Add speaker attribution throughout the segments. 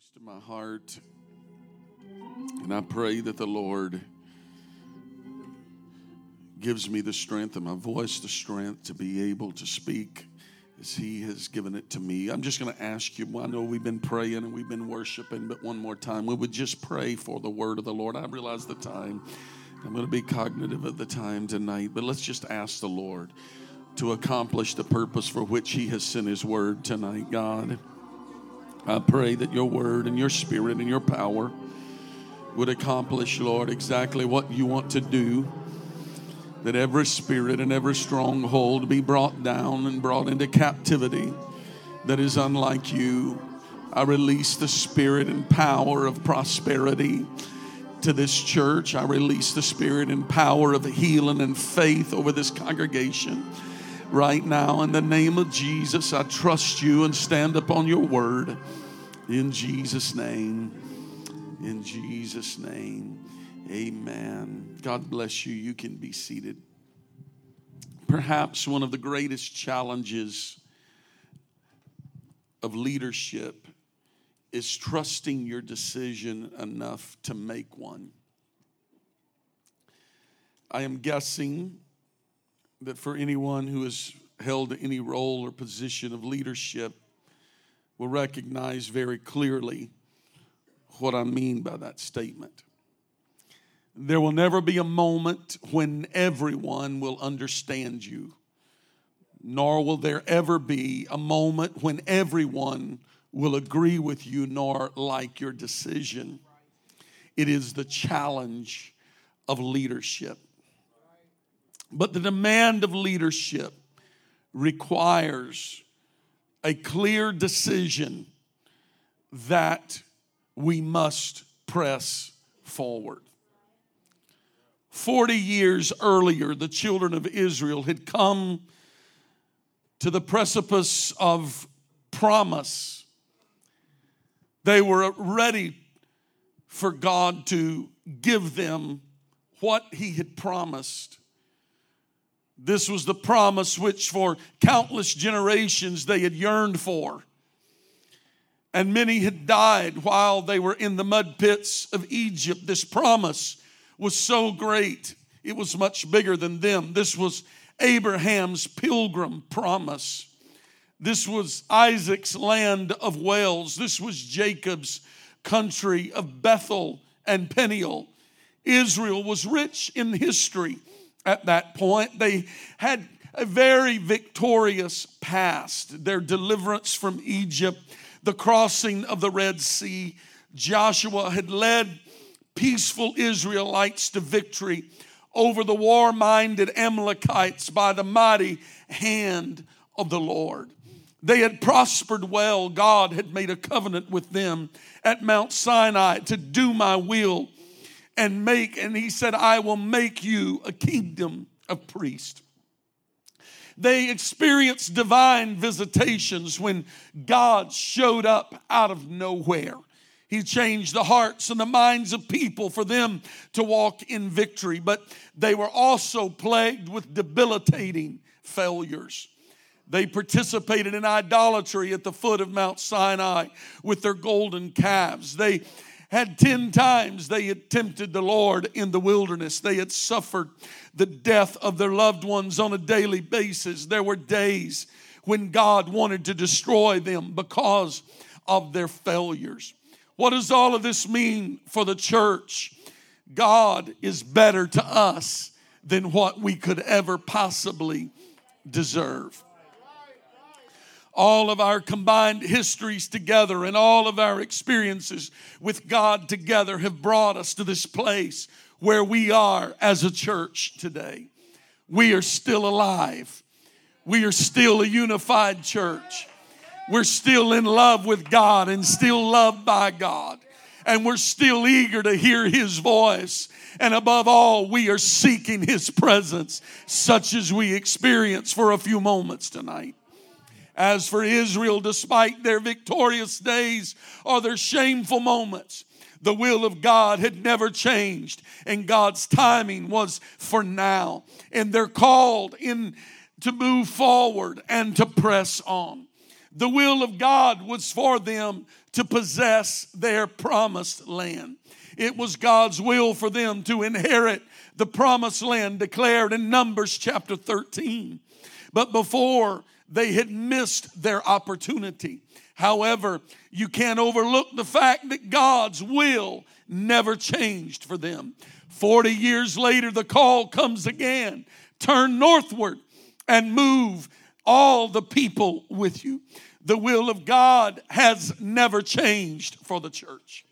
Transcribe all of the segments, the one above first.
Speaker 1: close to my heart. And I pray that the Lord gives me the strength and my voice the strength to be able to speak as He has given it to me. I'm just going to ask you, I know we've been praying and we've been worshiping, but one more time, we would just pray for the word of the Lord. I realize the time. I'm going to be cognitive of the time tonight, but let's just ask the Lord to accomplish the purpose for which He has sent His word tonight, God. I pray that your word and your spirit and your power would accomplish, Lord, exactly what you want to do. That every spirit and every stronghold be brought down and brought into captivity that is unlike you. I release the spirit and power of prosperity to this church. I release the spirit and power of healing and faith over this congregation right now. In the name of Jesus, I trust you and stand upon your word. In Jesus' name. In Jesus' name. Amen. God bless you. You can be seated. Perhaps one of the greatest challenges of leadership is trusting your decision enough to make one. I am guessing that for anyone who has held any role or position of leadership will recognize very clearly what I mean by that statement. There will never be a moment when everyone will understand you, nor will there ever be a moment when everyone will agree with you nor like your decision. It is the challenge of leadership. But the demand of leadership requires a clear decision that we must press forward. 40 years earlier, the children of Israel had come to the precipice of promise. They were ready for God to give them what He had promised. This was the promise which for countless generations they had yearned for. And many had died while they were in the mud pits of Egypt. This promise was so great, it was much bigger than them. This was Abraham's pilgrim promise. This was Isaac's land of wells. This was Jacob's country of Bethel and Peniel. Israel was rich in history at that point. They had a very victorious past. Their deliverance from Egypt, the crossing of the Red Sea. Joshua had led peaceful Israelites to victory over the war minded Amalekites by the mighty hand of the Lord. They had prospered well. God had made a covenant with them at Mount Sinai to do my will and make, and he said, I will make you a kingdom of priests. They experienced divine visitations when God showed up out of nowhere. He changed the hearts and the minds of people for them to walk in victory, but they were also plagued with debilitating failures. They participated in idolatry at the foot of Mount Sinai with their golden calves. They had 10 times they had tempted the Lord in the wilderness. They had suffered the death of their loved ones on a daily basis. There were days when God wanted to destroy them because of their failures. What does all of this mean for the church? God is better to us than what we could ever possibly deserve all of our combined histories together and all of our experiences with God together have brought us to this place where we are as a church today. We are still alive. We are still a unified church. We're still in love with God and still loved by God. And we're still eager to hear His voice. And above all, we are seeking His presence, such as we experience for a few moments tonight. As for Israel, despite their victorious days or their shameful moments, the will of God had never changed, and God's timing was for now. And they're called in to move forward and to press on. The will of God was for them to possess their promised land. It was God's will for them to inherit the promised land declared in Numbers chapter 13. But before they had missed their opportunity. However, you can't overlook the fact that God's will never changed for them. 40 years later, the call comes again turn northward and move all the people with you. The will of God has never changed for the church.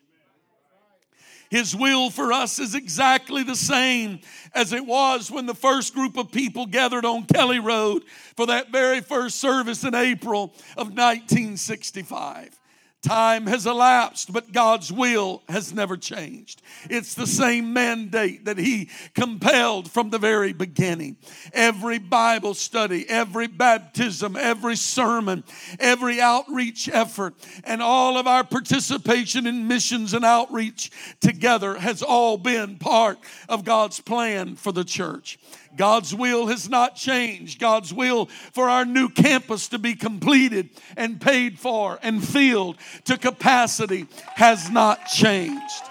Speaker 1: His will for us is exactly the same as it was when the first group of people gathered on Kelly Road for that very first service in April of 1965. Time has elapsed, but God's will has never changed. It's the same mandate that He compelled from the very beginning. Every Bible study, every baptism, every sermon, every outreach effort, and all of our participation in missions and outreach together has all been part of God's plan for the church. God's will has not changed. God's will for our new campus to be completed and paid for and filled to capacity has not changed.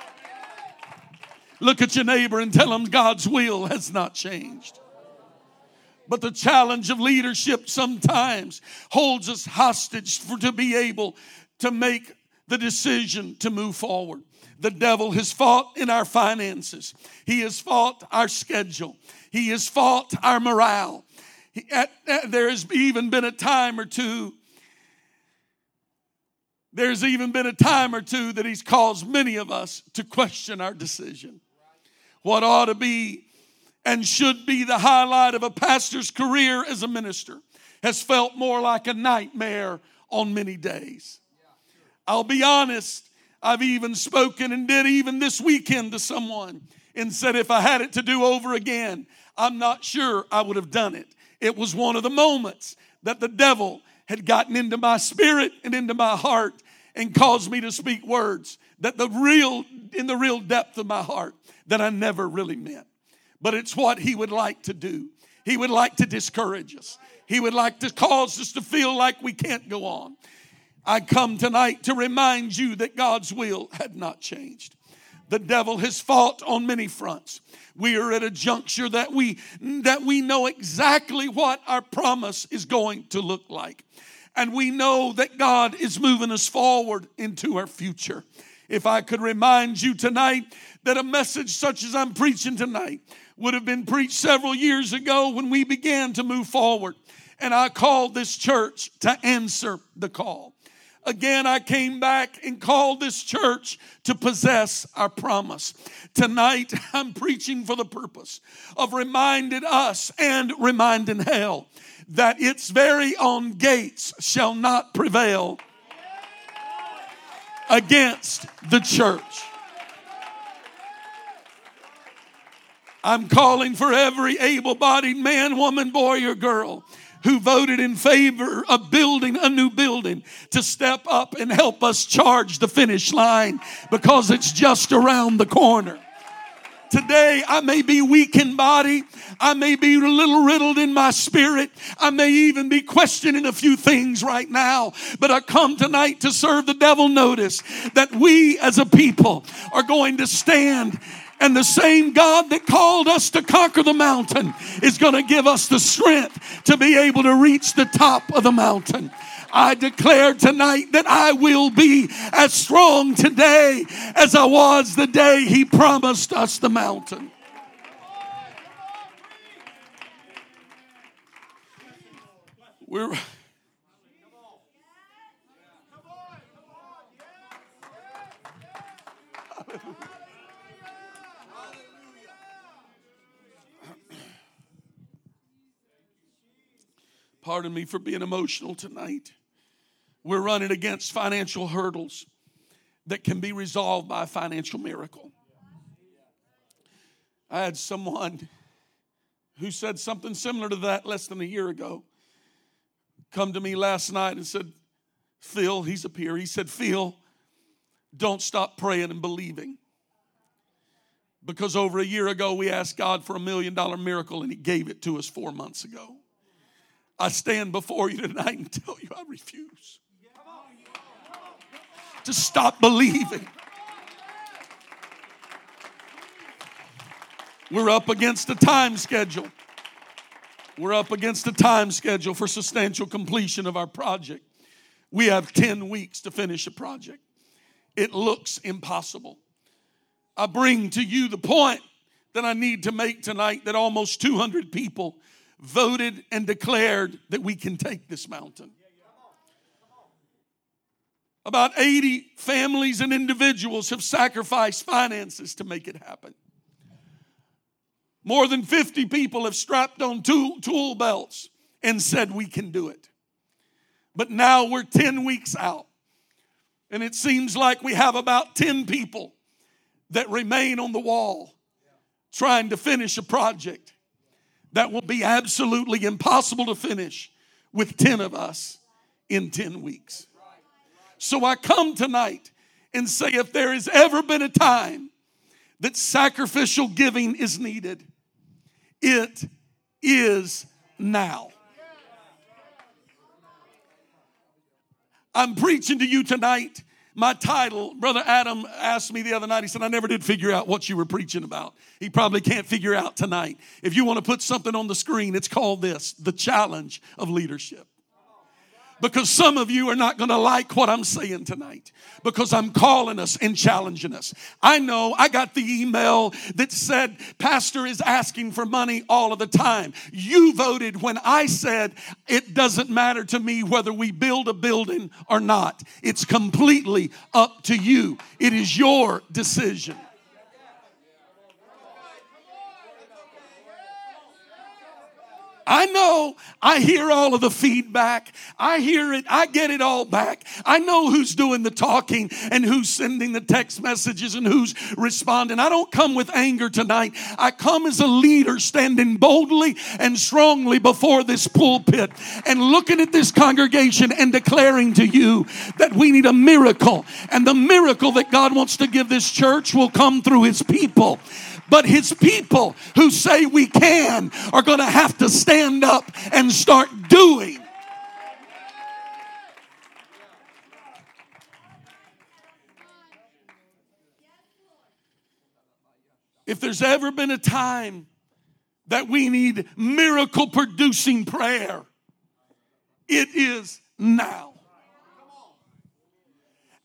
Speaker 1: Look at your neighbor and tell him God's will has not changed. But the challenge of leadership sometimes holds us hostage for to be able to make the decision to move forward. The devil has fought in our finances. He has fought our schedule. He has fought our morale. He, at, at, there has even been a time or two, there's even been a time or two that he's caused many of us to question our decision. What ought to be and should be the highlight of a pastor's career as a minister has felt more like a nightmare on many days. I'll be honest, I've even spoken and did even this weekend to someone and said, if I had it to do over again, I'm not sure I would have done it. It was one of the moments that the devil had gotten into my spirit and into my heart and caused me to speak words that the real, in the real depth of my heart, that I never really meant. But it's what he would like to do. He would like to discourage us. He would like to cause us to feel like we can't go on. I come tonight to remind you that God's will had not changed. The devil has fought on many fronts. We are at a juncture that we that we know exactly what our promise is going to look like. And we know that God is moving us forward into our future. If I could remind you tonight that a message such as I'm preaching tonight would have been preached several years ago when we began to move forward. And I called this church to answer the call. Again, I came back and called this church to possess our promise. Tonight, I'm preaching for the purpose of reminding us and reminding hell that its very own gates shall not prevail against the church. I'm calling for every able bodied man, woman, boy, or girl who voted in favor of building a new building to step up and help us charge the finish line because it's just around the corner. Today, I may be weak in body. I may be a little riddled in my spirit. I may even be questioning a few things right now. But I come tonight to serve the devil notice that we as a people are going to stand and the same God that called us to conquer the mountain is going to give us the strength to be able to reach the top of the mountain. I declare tonight that I will be as strong today as I was the day He promised us the mountain. We're. Pardon me for being emotional tonight. We're running against financial hurdles that can be resolved by a financial miracle. I had someone who said something similar to that less than a year ago come to me last night and said, Phil, he's a peer. He said, Phil, don't stop praying and believing. Because over a year ago, we asked God for a million dollar miracle and He gave it to us four months ago. I stand before you tonight and tell you I refuse. to stop believing. We're up against a time schedule. We're up against a time schedule for substantial completion of our project. We have 10 weeks to finish a project. It looks impossible. I bring to you the point that I need to make tonight that almost 200 people voted and declared that we can take this mountain. About 80 families and individuals have sacrificed finances to make it happen. More than 50 people have strapped on tool, tool belts and said, We can do it. But now we're 10 weeks out, and it seems like we have about 10 people that remain on the wall trying to finish a project that will be absolutely impossible to finish with 10 of us in 10 weeks. So I come tonight and say if there has ever been a time that sacrificial giving is needed, it is now. I'm preaching to you tonight. My title, Brother Adam asked me the other night, he said, I never did figure out what you were preaching about. He probably can't figure out tonight. If you want to put something on the screen, it's called this The Challenge of Leadership because some of you are not going to like what I'm saying tonight because I'm calling us and challenging us. I know I got the email that said, Pastor is asking for money all of the time. You voted when I said, it doesn't matter to me whether we build a building or not. It's completely up to you, it is your decision. I know I hear all of the feedback. I hear it. I get it all back. I know who's doing the talking and who's sending the text messages and who's responding. I don't come with anger tonight. I come as a leader standing boldly and strongly before this pulpit and looking at this congregation and declaring to you that we need a miracle. And the miracle that God wants to give this church will come through his people. But his people who say we can are going to have to stand up and start doing. If there's ever been a time that we need miracle producing prayer, it is now.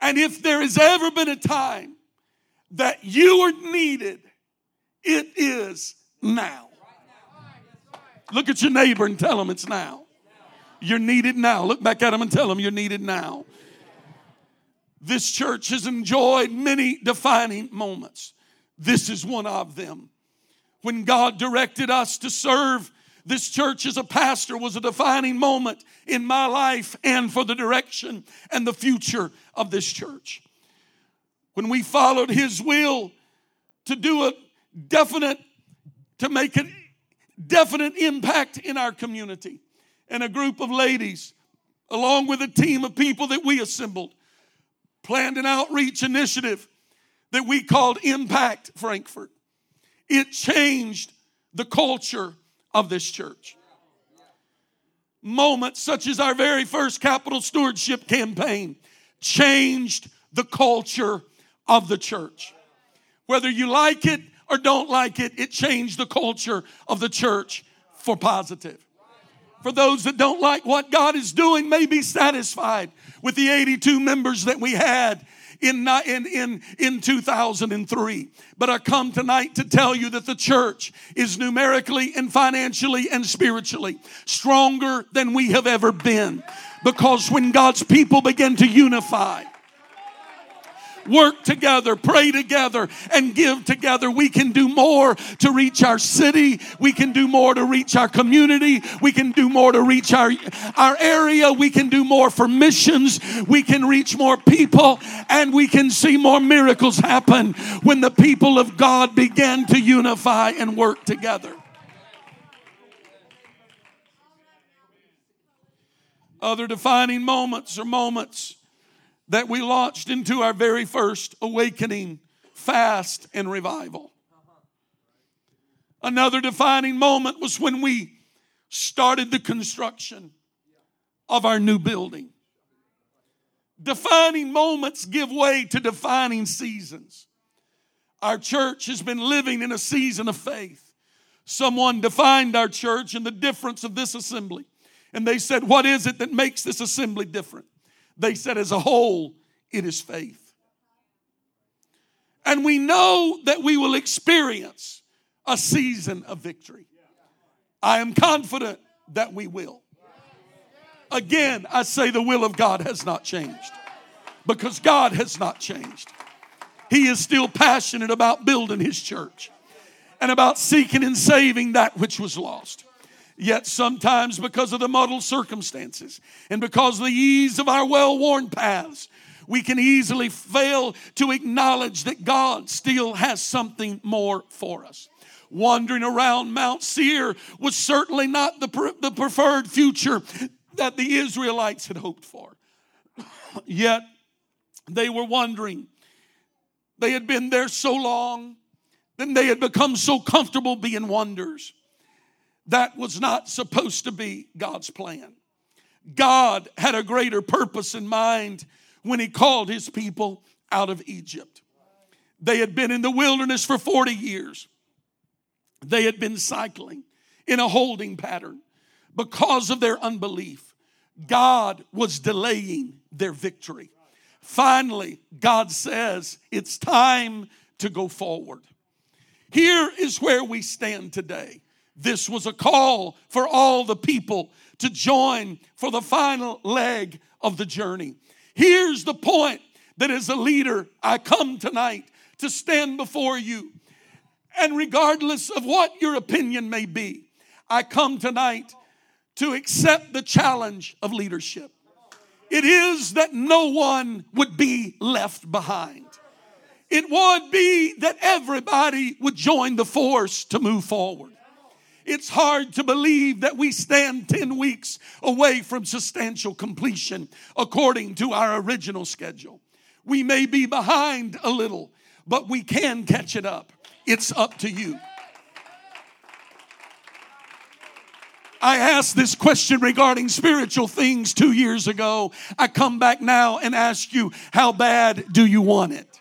Speaker 1: And if there has ever been a time that you are needed is now. Look at your neighbor and tell them it's now. You're needed now. Look back at them and tell them you're needed now. This church has enjoyed many defining moments. This is one of them. When God directed us to serve this church as a pastor was a defining moment in my life and for the direction and the future of this church. When we followed His will to do a definite, to make a definite impact in our community. And a group of ladies, along with a team of people that we assembled, planned an outreach initiative that we called Impact Frankfurt. It changed the culture of this church. Moments such as our very first capital stewardship campaign changed the culture of the church. Whether you like it or don't like it, it changed the culture of the church for positive. For those that don't like what God is doing, may be satisfied with the 82 members that we had in, in, in, in 2003. But I come tonight to tell you that the church is numerically and financially and spiritually stronger than we have ever been. Because when God's people begin to unify, work together, pray together, and give together, we can do more to reach our city. We can do more to reach our community. We can do more to reach our, our area. We can do more for missions. We can reach more people and we can see more miracles happen when the people of God begin to unify and work together. Other defining moments are moments that we launched into our very first awakening, fast, and revival. Another defining moment was when we started the construction of our new building. Defining moments give way to defining seasons. Our church has been living in a season of faith. Someone defined our church and the difference of this assembly. And they said, What is it that makes this assembly different? They said, As a whole, it is faith. And we know that we will experience a season of victory. I am confident that we will. Again, I say the will of God has not changed because God has not changed. He is still passionate about building His church and about seeking and saving that which was lost. Yet sometimes, because of the muddled circumstances and because of the ease of our well worn paths, we can easily fail to acknowledge that God still has something more for us. Wandering around Mount Seir was certainly not the, pre- the preferred future that the Israelites had hoped for. Yet they were wondering. They had been there so long, then they had become so comfortable being wonders. That was not supposed to be God's plan. God had a greater purpose in mind when He called His people out of Egypt. They had been in the wilderness for 40 years. They had been cycling in a holding pattern because of their unbelief. God was delaying their victory. Finally, God says, It's time to go forward. Here is where we stand today. This was a call for all the people to join for the final leg of the journey. Here's the point that as a leader, I come tonight to stand before you. And regardless of what your opinion may be, I come tonight to accept the challenge of leadership. It is that no one would be left behind. It would be that everybody would join the force to move forward. It's hard to believe that we stand 10 weeks away from substantial completion according to our original schedule. We may be behind a little, but we can catch it up. It's up to you. I asked this question regarding spiritual things two years ago. I come back now and ask you, how bad do you want it?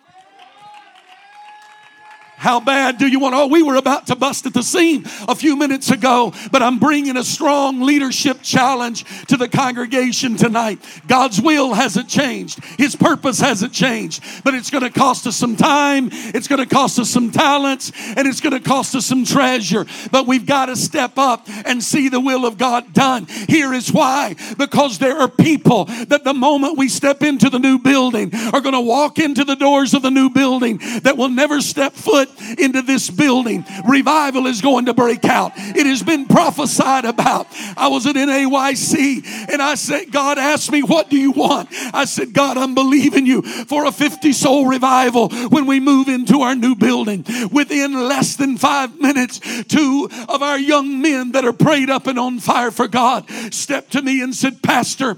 Speaker 1: How bad do you want? Oh, we were about to bust at the seam a few minutes ago, but I'm bringing a strong leadership challenge to the congregation tonight. God's will hasn't changed, His purpose hasn't changed, but it's going to cost us some time, it's going to cost us some talents, and it's going to cost us some treasure. But we've got to step up and see the will of God done. Here is why because there are people that the moment we step into the new building are going to walk into the doors of the new building that will never step foot into this building, revival is going to break out. It has been prophesied about. I was at NAYC and I said, God asked me, What do you want? I said, God, I'm believing you for a 50 soul revival when we move into our new building. Within less than five minutes, two of our young men that are prayed up and on fire for God stepped to me and said, Pastor,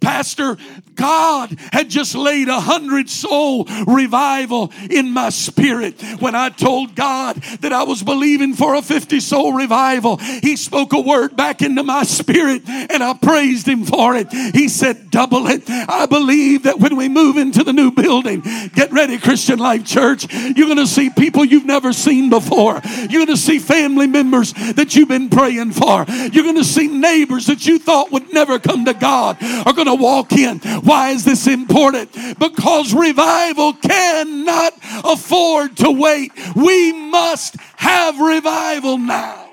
Speaker 1: Pastor, God had just laid a hundred soul revival in my spirit. When I told God that I was believing for a 50 soul revival, He spoke a word back into my spirit and I praised Him for it. He said, Double it. I believe that when we move into the new building, get ready, Christian Life Church, you're going to see people you've never seen before. You're going to see family members that you've been praying for. You're going to see neighbors that you thought would never come to God are going to walk in. Why is this important? Because revival cannot afford to wait. We must have revival now.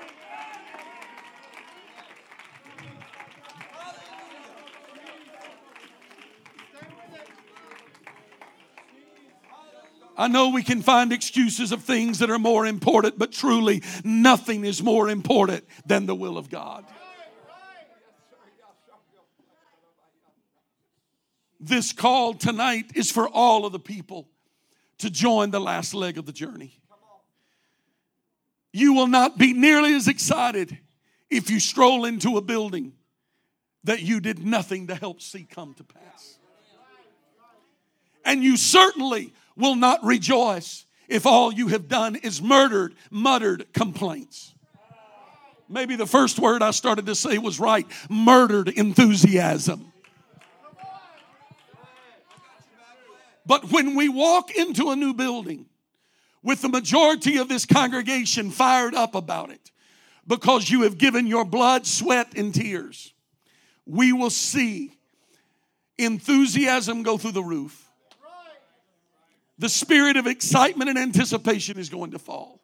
Speaker 1: I know we can find excuses of things that are more important, but truly nothing is more important than the will of God. This call tonight is for all of the people to join the last leg of the journey. You will not be nearly as excited if you stroll into a building that you did nothing to help see come to pass. And you certainly will not rejoice if all you have done is murdered, muttered complaints. Maybe the first word I started to say was right murdered enthusiasm. But when we walk into a new building with the majority of this congregation fired up about it because you have given your blood, sweat, and tears, we will see enthusiasm go through the roof. The spirit of excitement and anticipation is going to fall.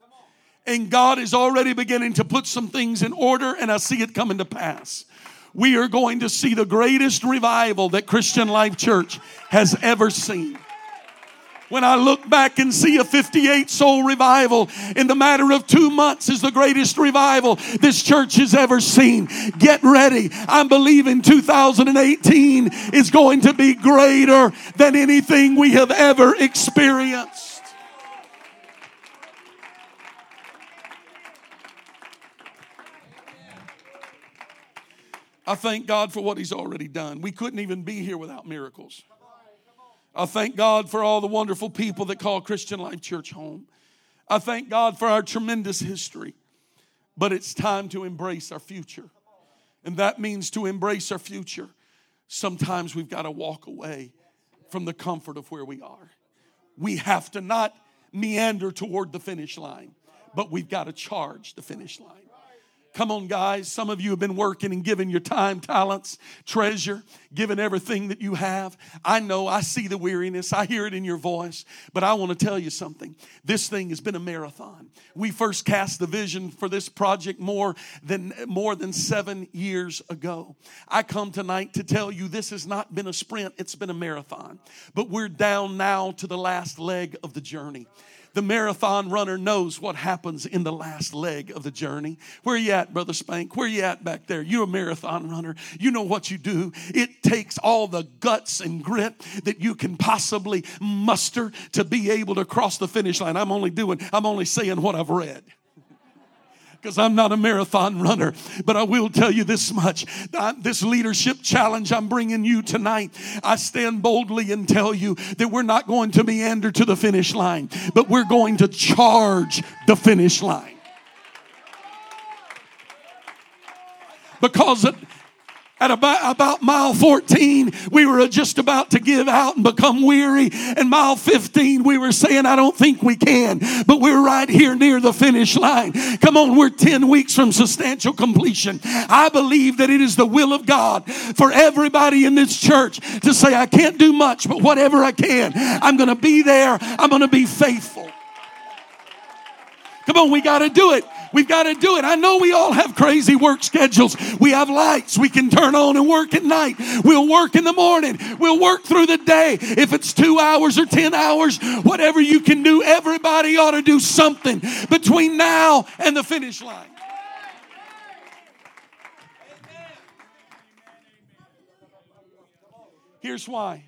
Speaker 1: And God is already beginning to put some things in order, and I see it coming to pass. We are going to see the greatest revival that Christian Life Church has ever seen when I look back and see a 58 soul revival in the matter of two months is the greatest revival this church has ever seen. Get ready. I'm believing 2018 is going to be greater than anything we have ever experienced. I thank God for what He's already done. We couldn't even be here without miracles. I thank God for all the wonderful people that call Christian Life Church home. I thank God for our tremendous history. But it's time to embrace our future. And that means to embrace our future. Sometimes we've got to walk away from the comfort of where we are. We have to not meander toward the finish line, but we've got to charge the finish line. Come on, guys. Some of you have been working and giving your time, talents, treasure, giving everything that you have. I know, I see the weariness, I hear it in your voice, but I want to tell you something. This thing has been a marathon. We first cast the vision for this project more than more than seven years ago. I come tonight to tell you this has not been a sprint, it's been a marathon. But we're down now to the last leg of the journey. The marathon runner knows what happens in the last leg of the journey. Where you at, Brother Spank? Where you at back there? You're a marathon runner. You know what you do. It takes all the guts and grit that you can possibly muster to be able to cross the finish line. I'm only doing, I'm only saying what I've read because I'm not a marathon runner. But I will tell you this much this leadership challenge I'm bringing you tonight, I stand boldly and tell you that we're not going to meander to the finish line, but we're going to charge the finish line. Because at about, about mile 14, we were just about to give out and become weary. And mile 15, we were saying, I don't think we can. But we're right here near the finish line. Come on, we're 10 weeks from substantial completion. I believe that it is the will of God for everybody in this church to say, I can't do much, but whatever I can, I'm going to be there. I'm going to be faithful. Come on, we got to do it. We've got to do it. I know we all have crazy work schedules. We have lights we can turn on and work at night. We'll work in the morning. We'll work through the day. If it's two hours or 10 hours, whatever you can do, everybody ought to do something between now and the finish line. Here's why.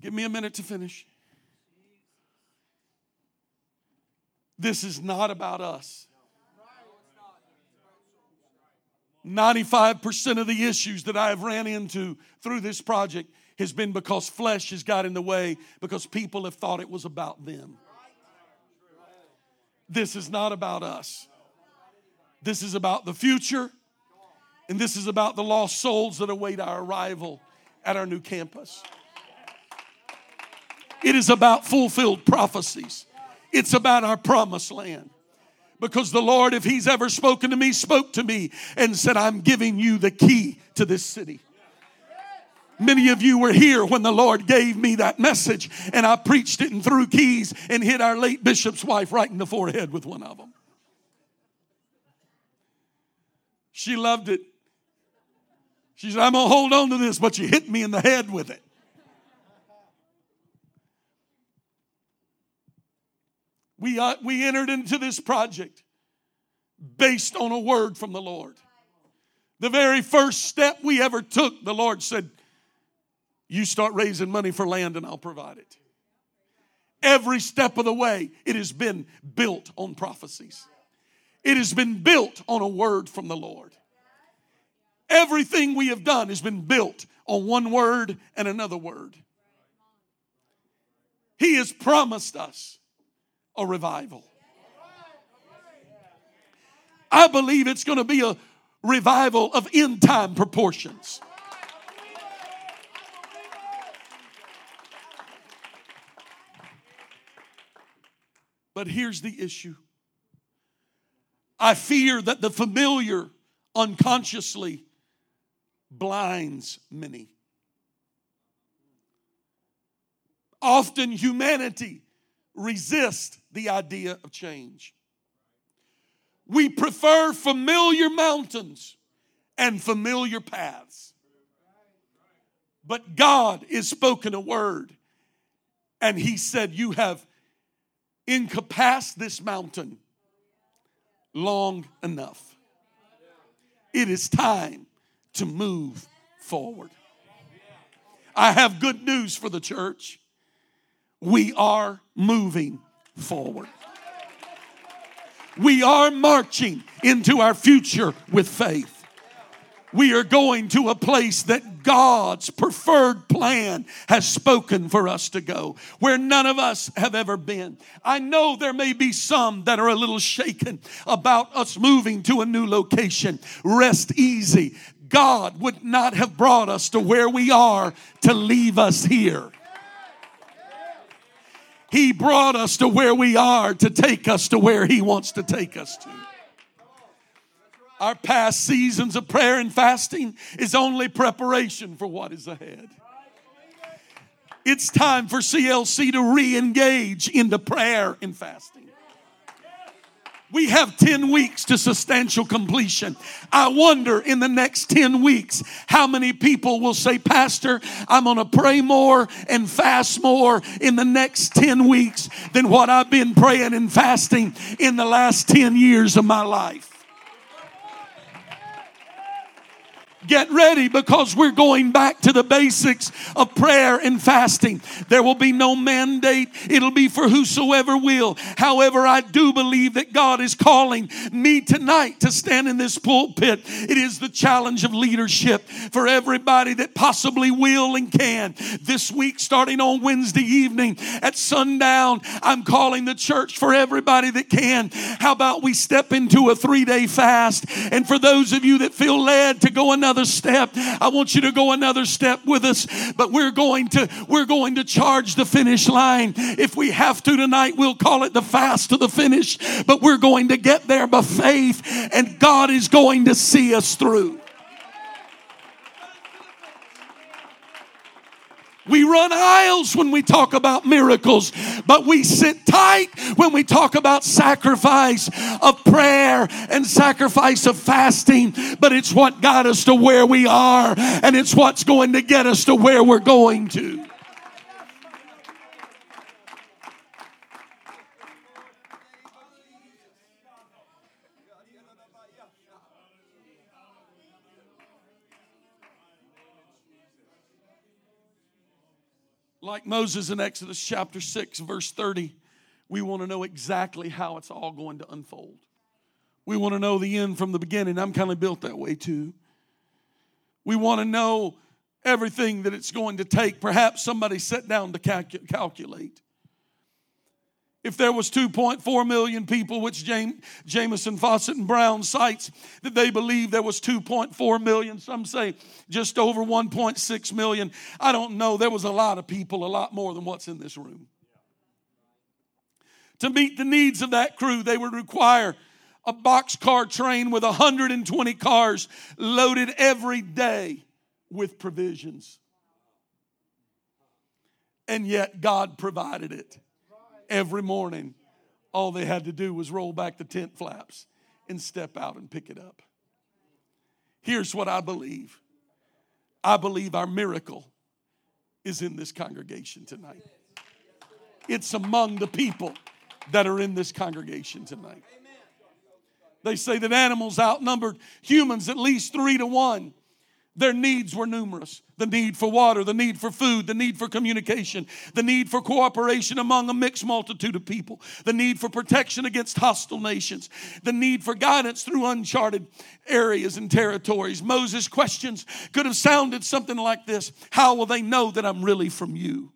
Speaker 1: Give me a minute to finish. This is not about us. 95% of the issues that I have ran into through this project has been because flesh has got in the way because people have thought it was about them. This is not about us. This is about the future, and this is about the lost souls that await our arrival at our new campus. It is about fulfilled prophecies, it's about our promised land. Because the Lord, if He's ever spoken to me, spoke to me and said, I'm giving you the key to this city. Many of you were here when the Lord gave me that message, and I preached it and threw keys and hit our late bishop's wife right in the forehead with one of them. She loved it. She said, I'm going to hold on to this, but you hit me in the head with it. We, uh, we entered into this project based on a word from the Lord. The very first step we ever took, the Lord said, You start raising money for land and I'll provide it. Every step of the way, it has been built on prophecies, it has been built on a word from the Lord. Everything we have done has been built on one word and another word. He has promised us a revival. I believe it's going to be a revival of end time proportions. But here's the issue I fear that the familiar unconsciously blinds many. Often humanity resists the idea of change. We prefer familiar mountains and familiar paths. But God is spoken a word, and He said, You have incapacitated this mountain long enough. It is time to move forward. I have good news for the church. We are moving forward. We are marching into our future with faith we are going to a place that God's preferred plan has spoken for us to go, where none of us have ever been. I know there may be some that are a little shaken about us moving to a new location. Rest easy. God would not have brought us to where we are to leave us here. He brought us to where we are to take us to where He wants to take us to. Our past seasons of prayer and fasting is only preparation for what is ahead. It's time for CLC to re engage into prayer and fasting. We have 10 weeks to substantial completion. I wonder in the next 10 weeks how many people will say, Pastor, I'm going to pray more and fast more in the next 10 weeks than what I've been praying and fasting in the last 10 years of my life. Get ready because we're going back to the basics of prayer and fasting. There will be no mandate, it'll be for whosoever will. However, I do believe that God is calling me tonight to stand in this pulpit. It is the challenge of leadership for everybody that possibly will and can. This week, starting on Wednesday evening at sundown, I'm calling the church for everybody that can. How about we step into a three day fast? And for those of you that feel led to go another another step. I want you to go another step with us, but we're going to we're going to charge the finish line. If we have to tonight, we'll call it the fast to the finish, but we're going to get there by faith and God is going to see us through. We run aisles when we talk about miracles, but we sit tight when we talk about sacrifice of prayer and sacrifice of fasting. But it's what got us to where we are, and it's what's going to get us to where we're going to. Like Moses in Exodus chapter 6, verse 30, we want to know exactly how it's all going to unfold. We want to know the end from the beginning. I'm kind of built that way too. We want to know everything that it's going to take. Perhaps somebody sat down to calcu- calculate if there was 2.4 million people, which James, Jamieson, Fausset, and Brown cites that they believe there was 2.4 million, some say just over 1.6 million. I don't know. There was a lot of people, a lot more than what's in this room. To meet the needs of that crew, they would require a boxcar train with 120 cars loaded every day with provisions. And yet God provided it every morning, all they had to do was roll back the tent flaps and step out and pick it up. Here's what I believe I believe our miracle is in this congregation tonight. It's among the people that are in this congregation tonight. They say that animals outnumbered humans at least three to one. Their needs were numerous the need for water, the need for food, the need for communication, the need for cooperation among a mixed multitude of people, the need for protection against hostile nations, the need for guidance through uncharted areas and territories. Moses' questions could have sounded something like this How will they know that I'm really from you?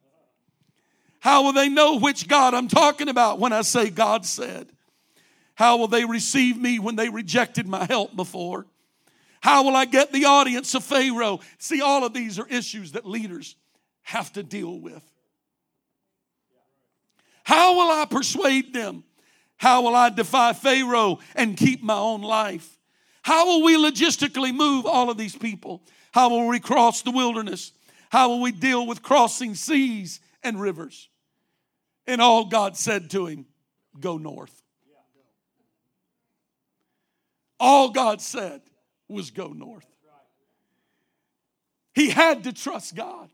Speaker 1: How will they know which God I'm talking about when I say God said? How will they receive me when they rejected my help before? How will I get the audience of Pharaoh? See, all of these are issues that leaders have to deal with. How will I persuade them How will I defy Pharaoh and keep my own life? How will we logistically move all of these people? How will we cross the wilderness? How will we deal with crossing seas and rivers? And all God said to him, Go north. All God said was go north. He had to trust God.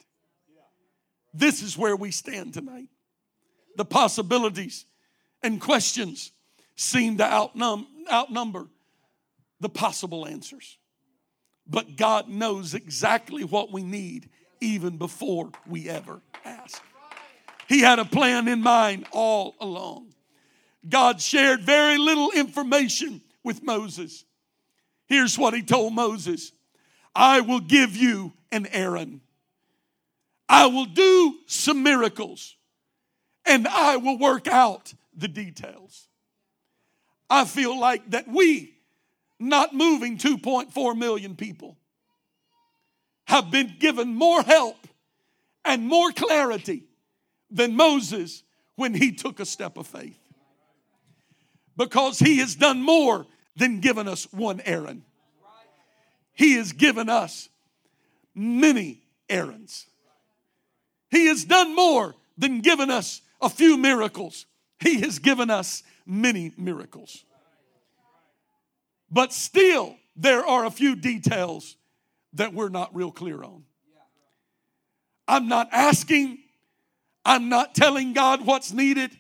Speaker 1: This is where we stand tonight. The possibilities and questions seem to outnum, outnumber the possible answers. But God knows exactly what we need even before we ever ask. He had a plan in mind all along. God shared very little information with Moses. Here's what he told Moses I will give you an Aaron. I will do some miracles and I will work out the details. I feel like that we, not moving 2.4 million people, have been given more help and more clarity than Moses when he took a step of faith. Because he has done more than given us one Aaron. He has given us many Aarons. He has done more than given us a few miracles. He has given us many miracles. But still, there are a few details that we're not real clear on. I'm not asking, I'm not telling God what's needed.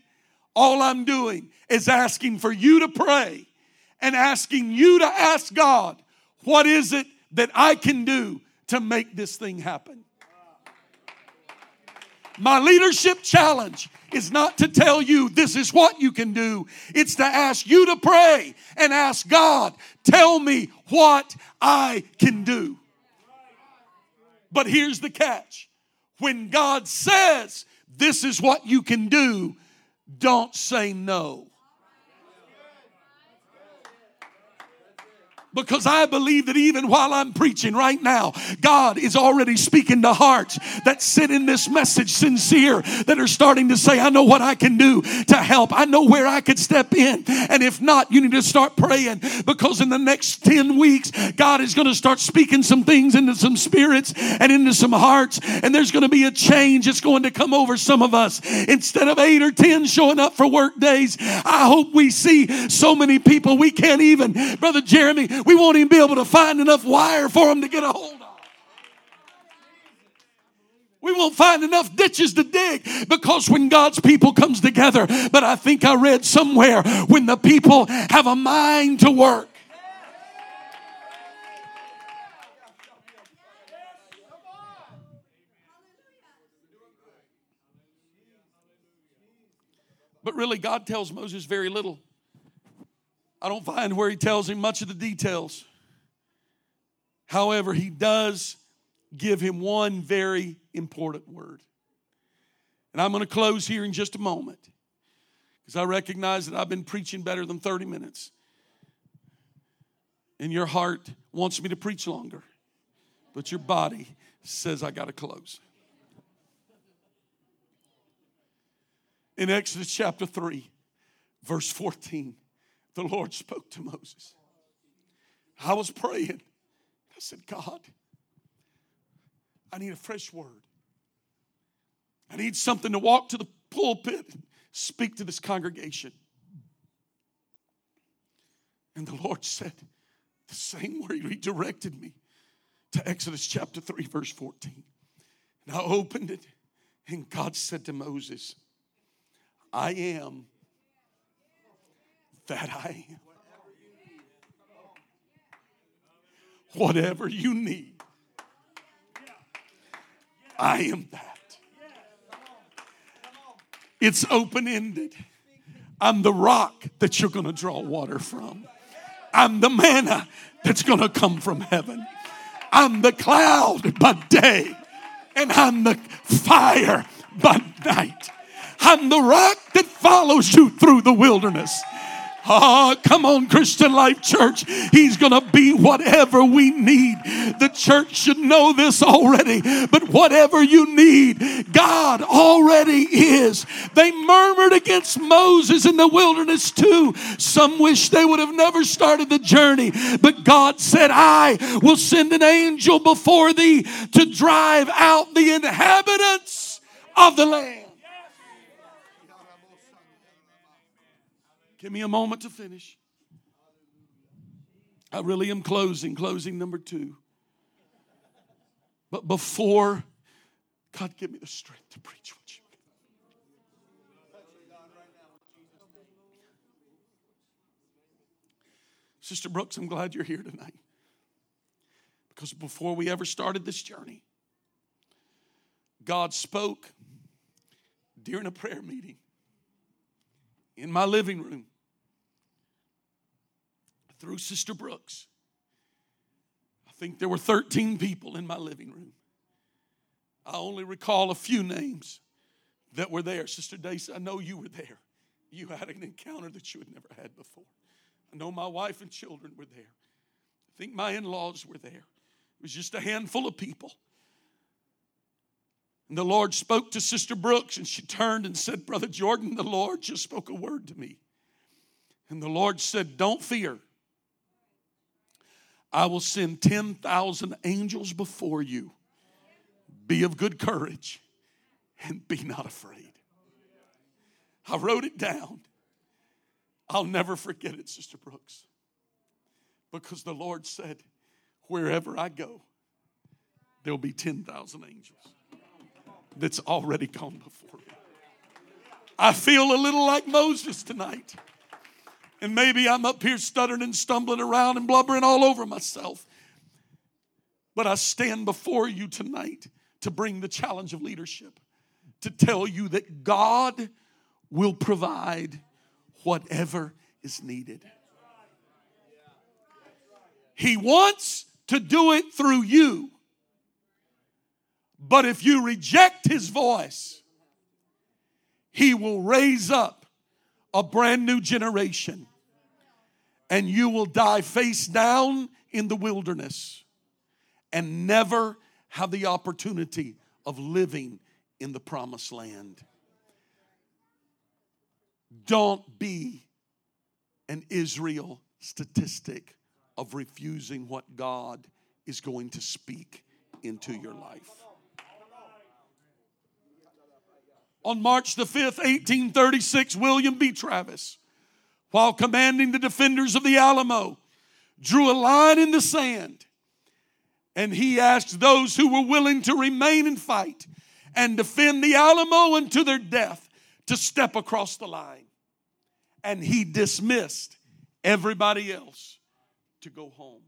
Speaker 1: All I'm doing is asking for you to pray and asking you to ask God, what is it that I can do to make this thing happen? My leadership challenge is not to tell you this is what you can do. It's to ask you to pray and ask God, tell me what I can do. But here's the catch when God says this is what you can do, don't say no. Because I believe that even while I'm preaching right now, God is already speaking to hearts that sit in this message sincere, that are starting to say, I know what I can do to help. I know where I could step in. And if not, you need to start praying because in the next 10 weeks, God is going to start speaking some things into some spirits and into some hearts. And there's going to be a change. It's going to come over some of us. Instead of eight or 10 showing up for work days, I hope we see so many people we can't even, Brother Jeremy, we won't even be able to find enough wire for them to get a hold of. We won't find enough ditches to dig because when God's people comes together, but I think I read somewhere when the people have a mind to work. But really, God tells Moses very little. I don't find where he tells him much of the details. However, he does give him one very important word. And I'm going to close here in just a moment because I recognize that I've been preaching better than 30 minutes. And your heart wants me to preach longer, but your body says I got to close. In Exodus chapter 3, verse 14, the Lord spoke to Moses. I was praying. I said, God, I need a fresh word. I need something to walk to the pulpit and speak to this congregation. And the Lord said, the same word He directed me to Exodus chapter 3, verse 14. And I opened it, and God said to Moses, I am that I am. Whatever you need, I am that. It's open ended. I'm the rock that you're going to draw water from. I'm the manna that's going to come from heaven. I'm the cloud by day, and I'm the fire by night. I'm the rock that follows you through the wilderness. Oh, come on, Christian Life Church. He's going to be whatever we need. The church should know this already, but whatever you need, God already is. They murmured against Moses in the wilderness too. Some wish they would have never started the journey, but God said, I will send an angel before thee to drive out the inhabitants of the land. Give me a moment to finish. I really am closing, closing number two. But before, God, give me the strength to preach what you. Sister Brooks, I'm glad you're here tonight. Because before we ever started this journey, God spoke during a prayer meeting in my living room through Sister Brooks. I think there were 13 people in my living room. I only recall a few names that were there. Sister Daisy, I know you were there. You had an encounter that you had never had before. I know my wife and children were there. I think my in laws were there. It was just a handful of people. And the Lord spoke to Sister Brooks, and she turned and said, Brother Jordan, the Lord just spoke a word to me. And the Lord said, Don't fear. I will send 10,000 angels before you. Be of good courage and be not afraid. I wrote it down. I'll never forget it, Sister Brooks. Because the Lord said, wherever I go, there'll be 10,000 angels that's already gone before me. I feel a little like Moses tonight. And maybe I'm up here stuttering and stumbling around and blubbering all over myself. But I stand before you tonight to bring the challenge of leadership, to tell you that God will provide whatever is needed. He wants to do it through you. But if you reject his voice, he will raise up a brand new generation and you will die face down in the wilderness and never have the opportunity of living in the promised land. Don't be an Israel statistic of refusing what God is going to speak into your life. On March the 5th, 1836, William B. Travis while commanding the defenders of the Alamo, drew a line in the sand. And he asked those who were willing to remain and fight and defend the Alamo unto their death to step across the line. And he dismissed everybody else to go home.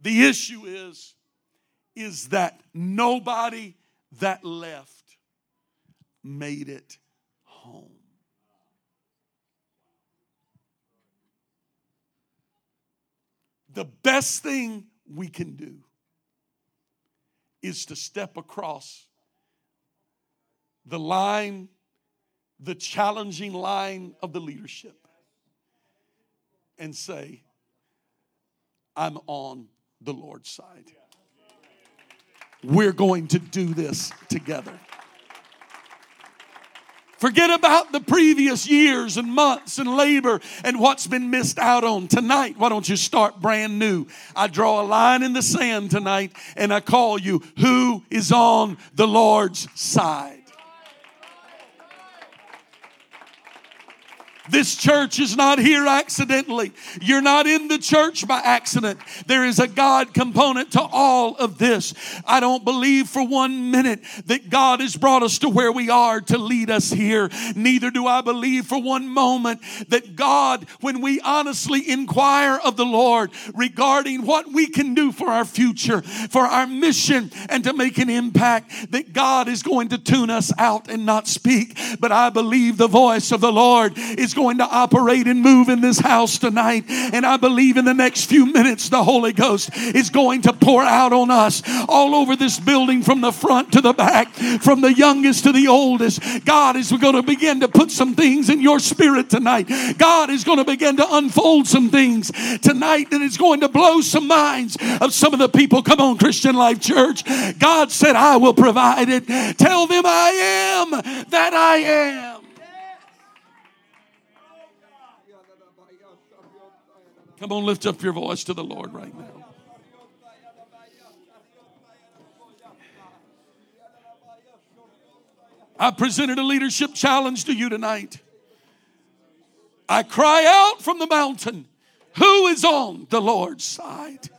Speaker 1: The issue is, is that nobody that left made it home. The best thing we can do is to step across the line, the challenging line of the leadership, and say, I'm on the Lord's side. We're going to do this together. Forget about the previous years and months and labor and what's been missed out on. Tonight, why don't you start brand new? I draw a line in the sand tonight and I call you who is on the Lord's side. This church is not here accidentally. You're not in the church by accident. There is a God component to all of this. I don't believe for one minute that God has brought us to where we are to lead us here. Neither do I believe for one moment that God, when we honestly inquire of the Lord regarding what we can do for our future, for our mission, and to make an impact, that God is going to tune us out and not speak. But I believe the voice of the Lord is going to operate and move in this house tonight. And I believe in the next few minutes, the Holy Ghost is going to pour out on us all over this building from the front to the back, from the youngest to the oldest. God is going to begin to put some things in your spirit tonight. God is going to begin to unfold some things tonight that is going to blow some minds of some of the people. Come on, Christian Life Church. God said, I will provide it. Tell them I am that I am. Come on, lift up your voice to the Lord right now. I presented a leadership challenge to you tonight. I cry out from the mountain, Who is on the Lord's side?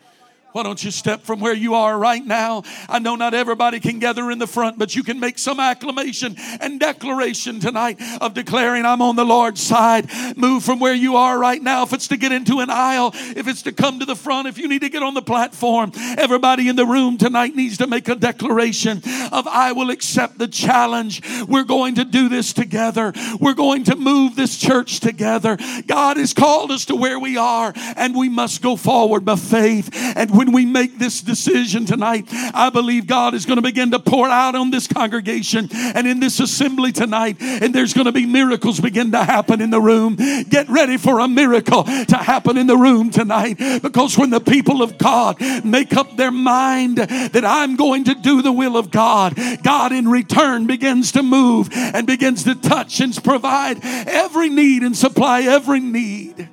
Speaker 1: Why don't you step from where you are right now? I know not everybody can gather in the front, but you can make some acclamation and declaration tonight of declaring, I'm on the Lord's side. Move from where you are right now. If it's to get into an aisle, if it's to come to the front, if you need to get on the platform, everybody in the room tonight needs to make a declaration of, I will accept the challenge. We're going to do this together. We're going to move this church together. God has called us to where we are, and we must go forward by faith. And when we make this decision tonight, I believe God is going to begin to pour out on this congregation and in this assembly tonight. And there's going to be miracles begin to happen in the room. Get ready for a miracle to happen in the room tonight. Because when the people of God make up their mind that I'm going to do the will of God, God in return begins to move and begins to touch and provide every need and supply every need.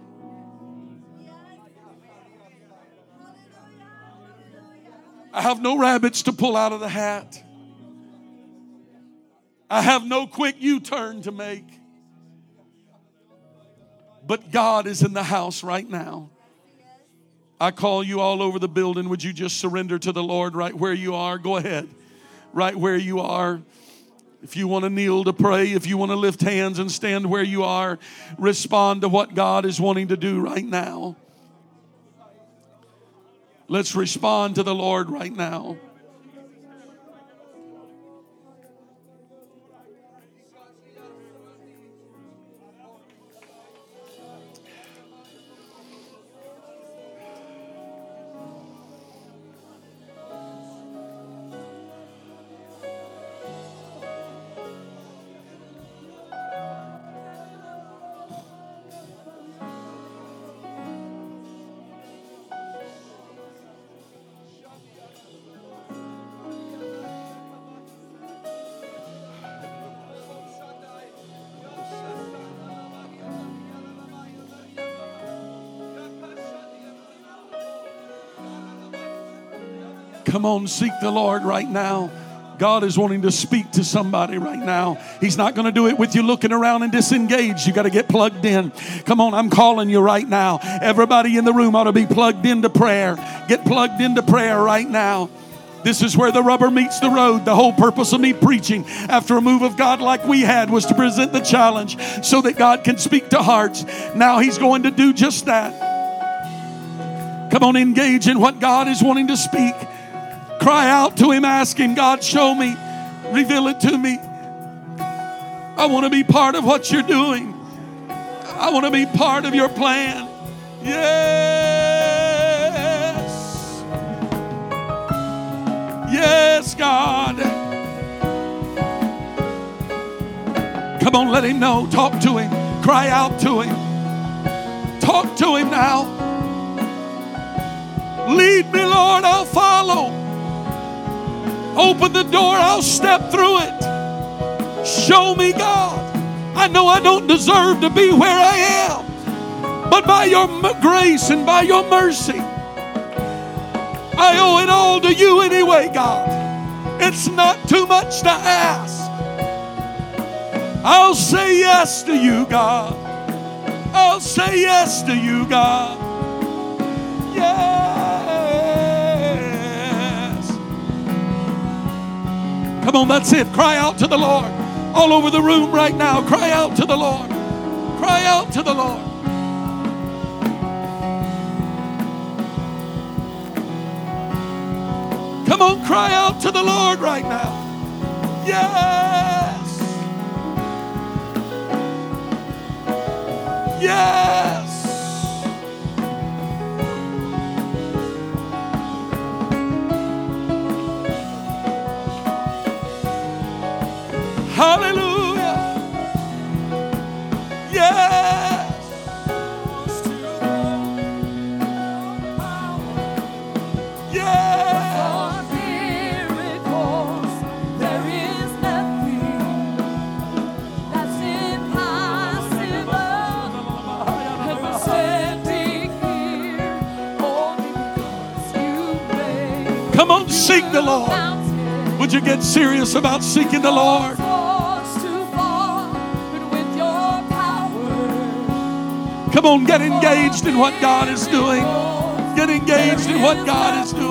Speaker 1: I have no rabbits to pull out of the hat. I have no quick U turn to make. But God is in the house right now. I call you all over the building. Would you just surrender to the Lord right where you are? Go ahead. Right where you are. If you want to kneel to pray, if you want to lift hands and stand where you are, respond to what God is wanting to do right now. Let's respond to the Lord right now. Come on, seek the Lord right now. God is wanting to speak to somebody right now. He's not going to do it with you looking around and disengaged. You got to get plugged in. Come on, I'm calling you right now. Everybody in the room ought to be plugged into prayer. Get plugged into prayer right now. This is where the rubber meets the road. The whole purpose of me preaching after a move of God like we had was to present the challenge so that God can speak to hearts. Now He's going to do just that. Come on, engage in what God is wanting to speak. Cry out to Him, ask Him, God, show me, reveal it to me. I want to be part of what you're doing. I want to be part of your plan. Yes. Yes, God. Come on, let him know. Talk to him. Cry out to him. Talk to him now. Lead me, Lord, I'll follow. Open the door, I'll step through it. Show me, God. I know I don't deserve to be where I am, but by your grace and by your mercy, I owe it all to you anyway, God. It's not too much to ask. I'll say yes to you, God. I'll say yes to you, God. Yeah. Come on, that's it. Cry out to the Lord. All over the room right now, cry out to the Lord. Cry out to the Lord. Come on, cry out to the Lord right now. Yes.
Speaker 2: Yes.
Speaker 1: You made
Speaker 2: Come on, seek the Lord. Would you get serious about seeking the Lord? Come on, get engaged in what God is doing. Get engaged in what God is doing.